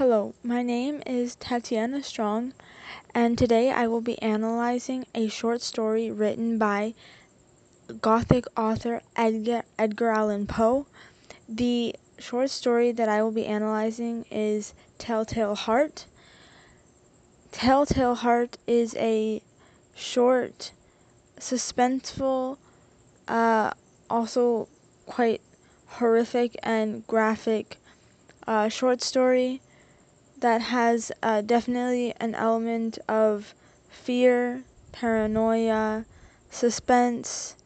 Hello, my name is Tatiana Strong, and today I will be analyzing a short story written by Gothic author Edgar, Edgar Allan Poe. The short story that I will be analyzing is Telltale Heart. Telltale Heart is a short, suspenseful, uh, also quite horrific and graphic uh, short story that has uh, definitely an element of fear, paranoia, suspense,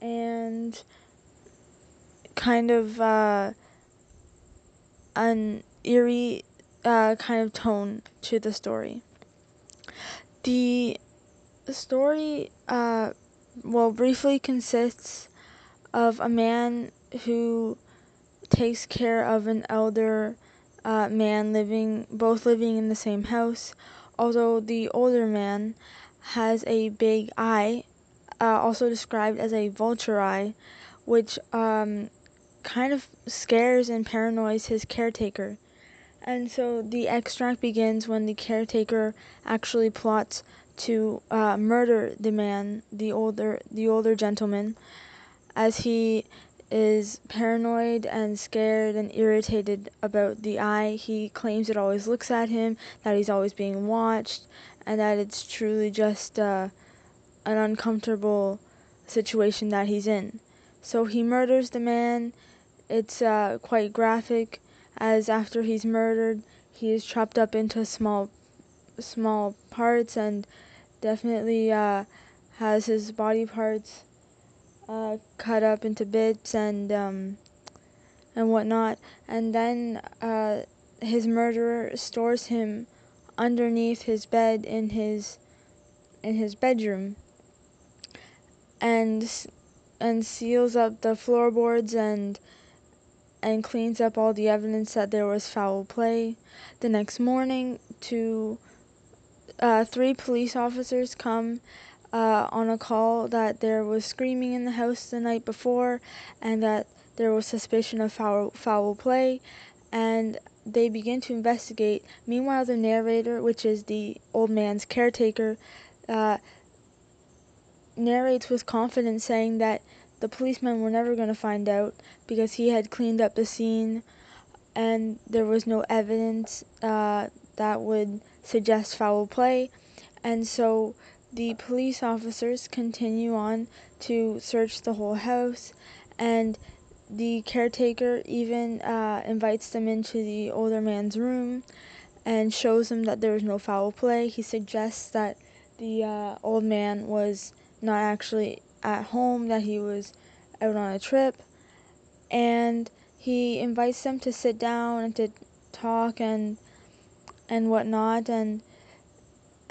and kind of uh, an eerie uh, kind of tone to the story. The story, uh, well, briefly consists of a man who takes care of an elder uh, man living, both living in the same house. Although the older man has a big eye, uh, also described as a vulture eye, which um, kind of scares and paranoids his caretaker. And so the extract begins when the caretaker actually plots to uh, murder the man, the older, the older gentleman, as he is paranoid and scared and irritated about the eye. He claims it always looks at him, that he's always being watched, and that it's truly just uh, an uncomfortable situation that he's in. So he murders the man. It's uh, quite graphic, as after he's murdered, he is chopped up into small, small parts and definitely uh, has his body parts uh, cut up into bits and um, and whatnot, and then uh, his murderer stores him underneath his bed in his in his bedroom, and and seals up the floorboards and and cleans up all the evidence that there was foul play. The next morning, two uh, three police officers come uh, on a call that there was screaming in the house the night before and that there was suspicion of foul, foul play and they begin to investigate. Meanwhile, the narrator, which is the old man's caretaker, uh, narrates with confidence saying that the policemen were never going to find out because he had cleaned up the scene and there was no evidence uh, that would suggest foul play. And so the police officers continue on to search the whole house, and the caretaker even uh, invites them into the older man's room and shows them that there was no foul play. He suggests that the uh, old man was not actually at home, that he was out on a trip, and he invites them to sit down and to talk and and whatnot, and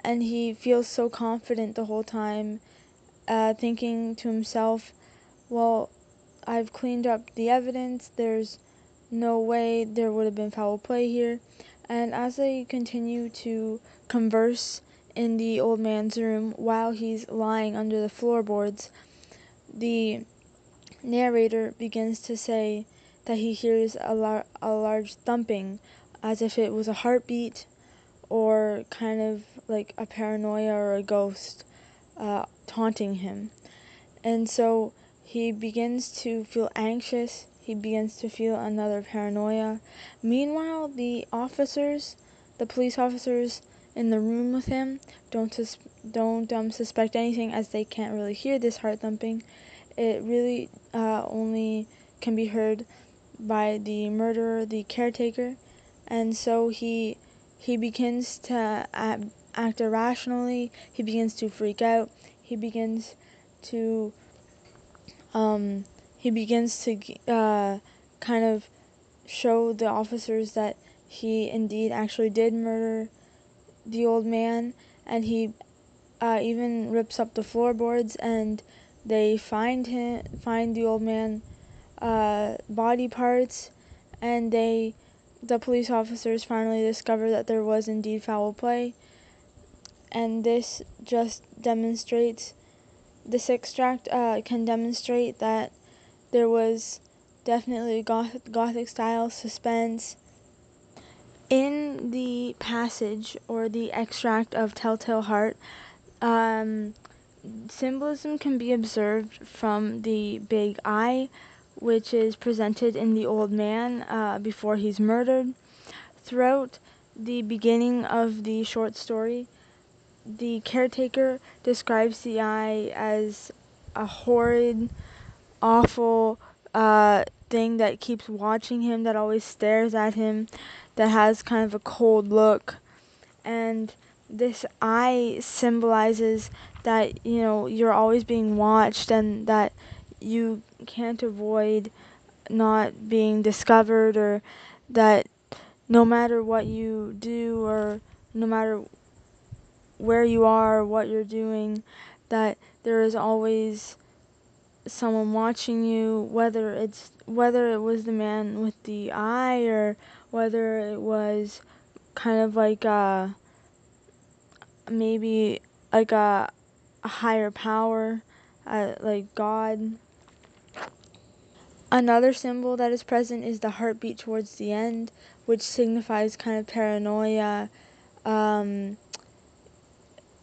and he feels so confident the whole time, uh, thinking to himself, well, I've cleaned up the evidence, there's no way there would have been foul play here. And as they continue to converse in the old man's room while he's lying under the floorboards, the narrator begins to say that he hears a, lar- a large thumping as if it was a heartbeat or kind of like a paranoia or a ghost uh, taunting him. And so he begins to feel anxious. He begins to feel another paranoia. Meanwhile, the officers, the police officers in the room with him, don't sus- don't um, suspect anything as they can't really hear this heart thumping. It really uh, only can be heard by the murderer, the caretaker, and so he he begins to act irrationally. He begins to freak out. He begins to um, he begins to uh, kind of show the officers that he indeed actually did murder the old man, and he uh, even rips up the floorboards, and they find him, find the old man uh, body parts, and they the police officers finally discovered that there was indeed foul play, and this just demonstrates this extract uh, can demonstrate that there was definitely goth- gothic style suspense in the passage or the extract of Telltale Heart, um, symbolism can be observed from the big eye, which is presented in the old man uh, before he's murdered. Throughout the beginning of the short story, the caretaker describes the eye as a horrid, awful uh, thing that keeps watching him, that always stares at him, that has kind of a cold look. And this eye symbolizes that, you know, you're always being watched and that you can't avoid not being discovered or that no matter what you do or no matter where you are, what you're doing, that there is always someone watching you, whether it's whether it was the man with the eye or whether it was kind of like a maybe like a, a higher power, uh, like God. Another symbol that is present is the heartbeat towards the end, which signifies kind of paranoia, um,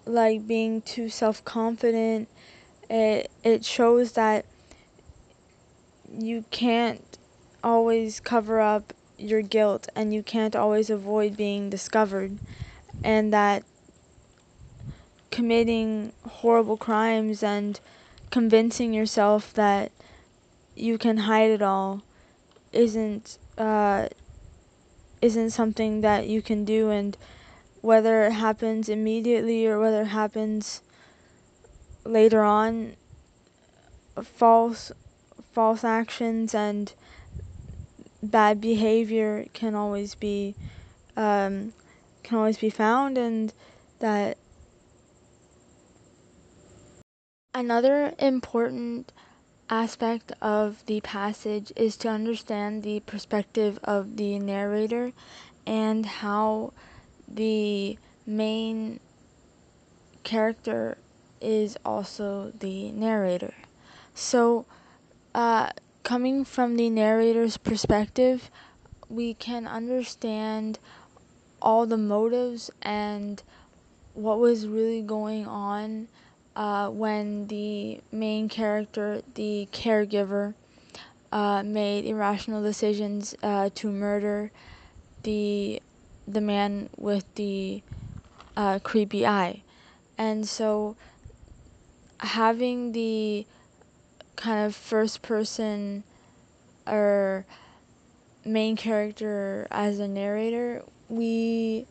like being too self-confident. It it shows that you can't always cover up your guilt and you can't always avoid being discovered and that committing horrible crimes and convincing yourself that you can hide it all isn't uh, isn't something that you can do. And whether it happens immediately or whether it happens later on false false actions and bad behavior can always be um, can always be found. And that another important aspect of the passage is to understand the perspective of the narrator and how the main character is also the narrator. So, uh, coming from the narrator's perspective, we can understand all the motives and what was really going on uh, when the main character, the caregiver, uh, made irrational decisions uh, to murder the the man with the uh, creepy eye, and so having the kind of first person or main character as a narrator, we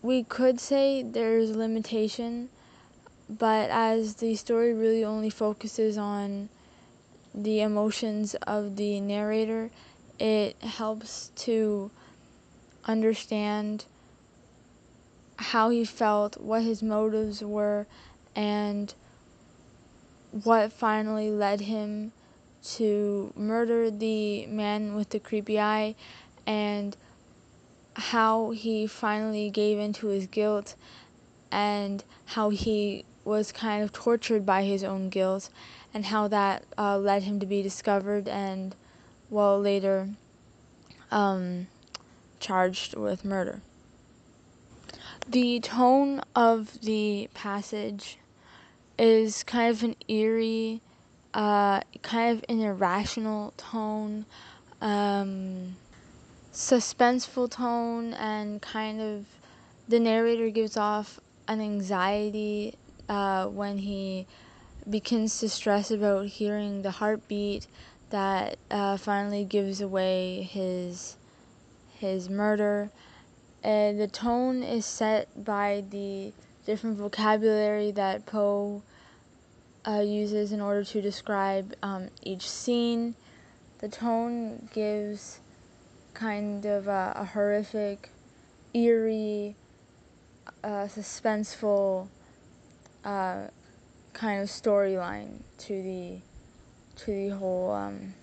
we could say there's limitation, but as the story really only focuses on the emotions of the narrator, it helps to understand how he felt, what his motives were, and what finally led him to murder the man with the creepy eye and how he finally gave into his guilt and how he was kind of tortured by his own guilt and how that uh, led him to be discovered and well later um, charged with murder. The tone of the passage is kind of an eerie, uh, kind of an irrational tone, um, suspenseful tone, and kind of the narrator gives off an anxiety uh, when he begins to stress about hearing the heartbeat that uh, finally gives away his his murder. And the tone is set by the different vocabulary that Poe uh, uses in order to describe um, each scene. The tone gives kind of a, a horrific, eerie, uh, suspenseful uh, kind of storyline to the to the whole um,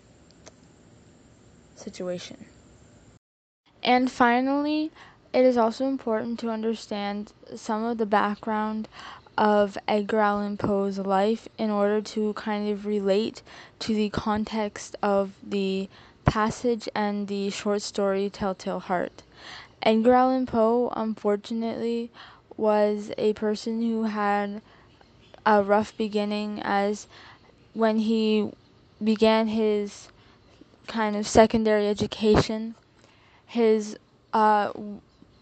situation. And finally, it is also important to understand some of the background of Edgar Allan Poe's life in order to kind of relate to the context of the passage and the short story Telltale Heart. Edgar Allan Poe, unfortunately, was a person who had a rough beginning as when he began his kind of secondary education, his uh,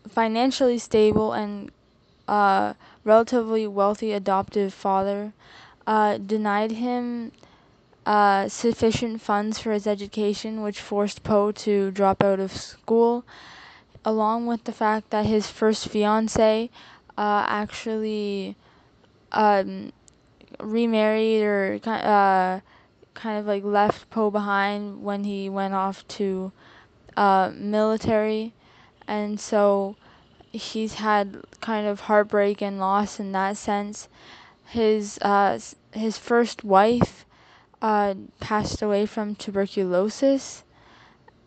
financially stable and uh, relatively wealthy adoptive father uh, denied him uh, sufficient funds for his education, which forced Poe to drop out of school, along with the fact that his first fiance uh, actually um, remarried or uh, kind of like left Poe behind when he went off to uh, military, and so he's had kind of heartbreak and loss in that sense. His uh, his first wife uh, passed away from tuberculosis,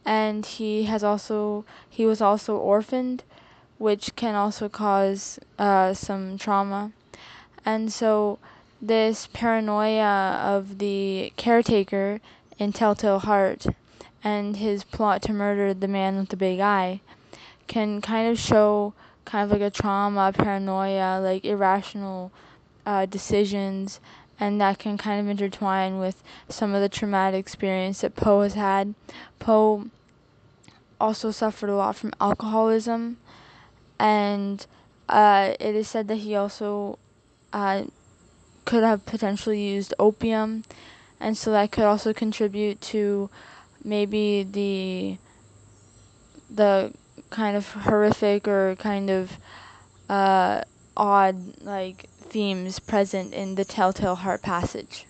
and he has also he was also orphaned, which can also cause uh, some trauma, and so this paranoia of the caretaker in Telltale Heart and his plot to murder the man with the big eye can kind of show kind of like a trauma, paranoia, like irrational uh, decisions, and that can kind of intertwine with some of the traumatic experience that Poe has had. Poe also suffered a lot from alcoholism, and uh, it is said that he also uh, could have potentially used opium, and so that could also contribute to maybe the the kind of horrific or kind of uh, odd like themes present in the Telltale Heart passage.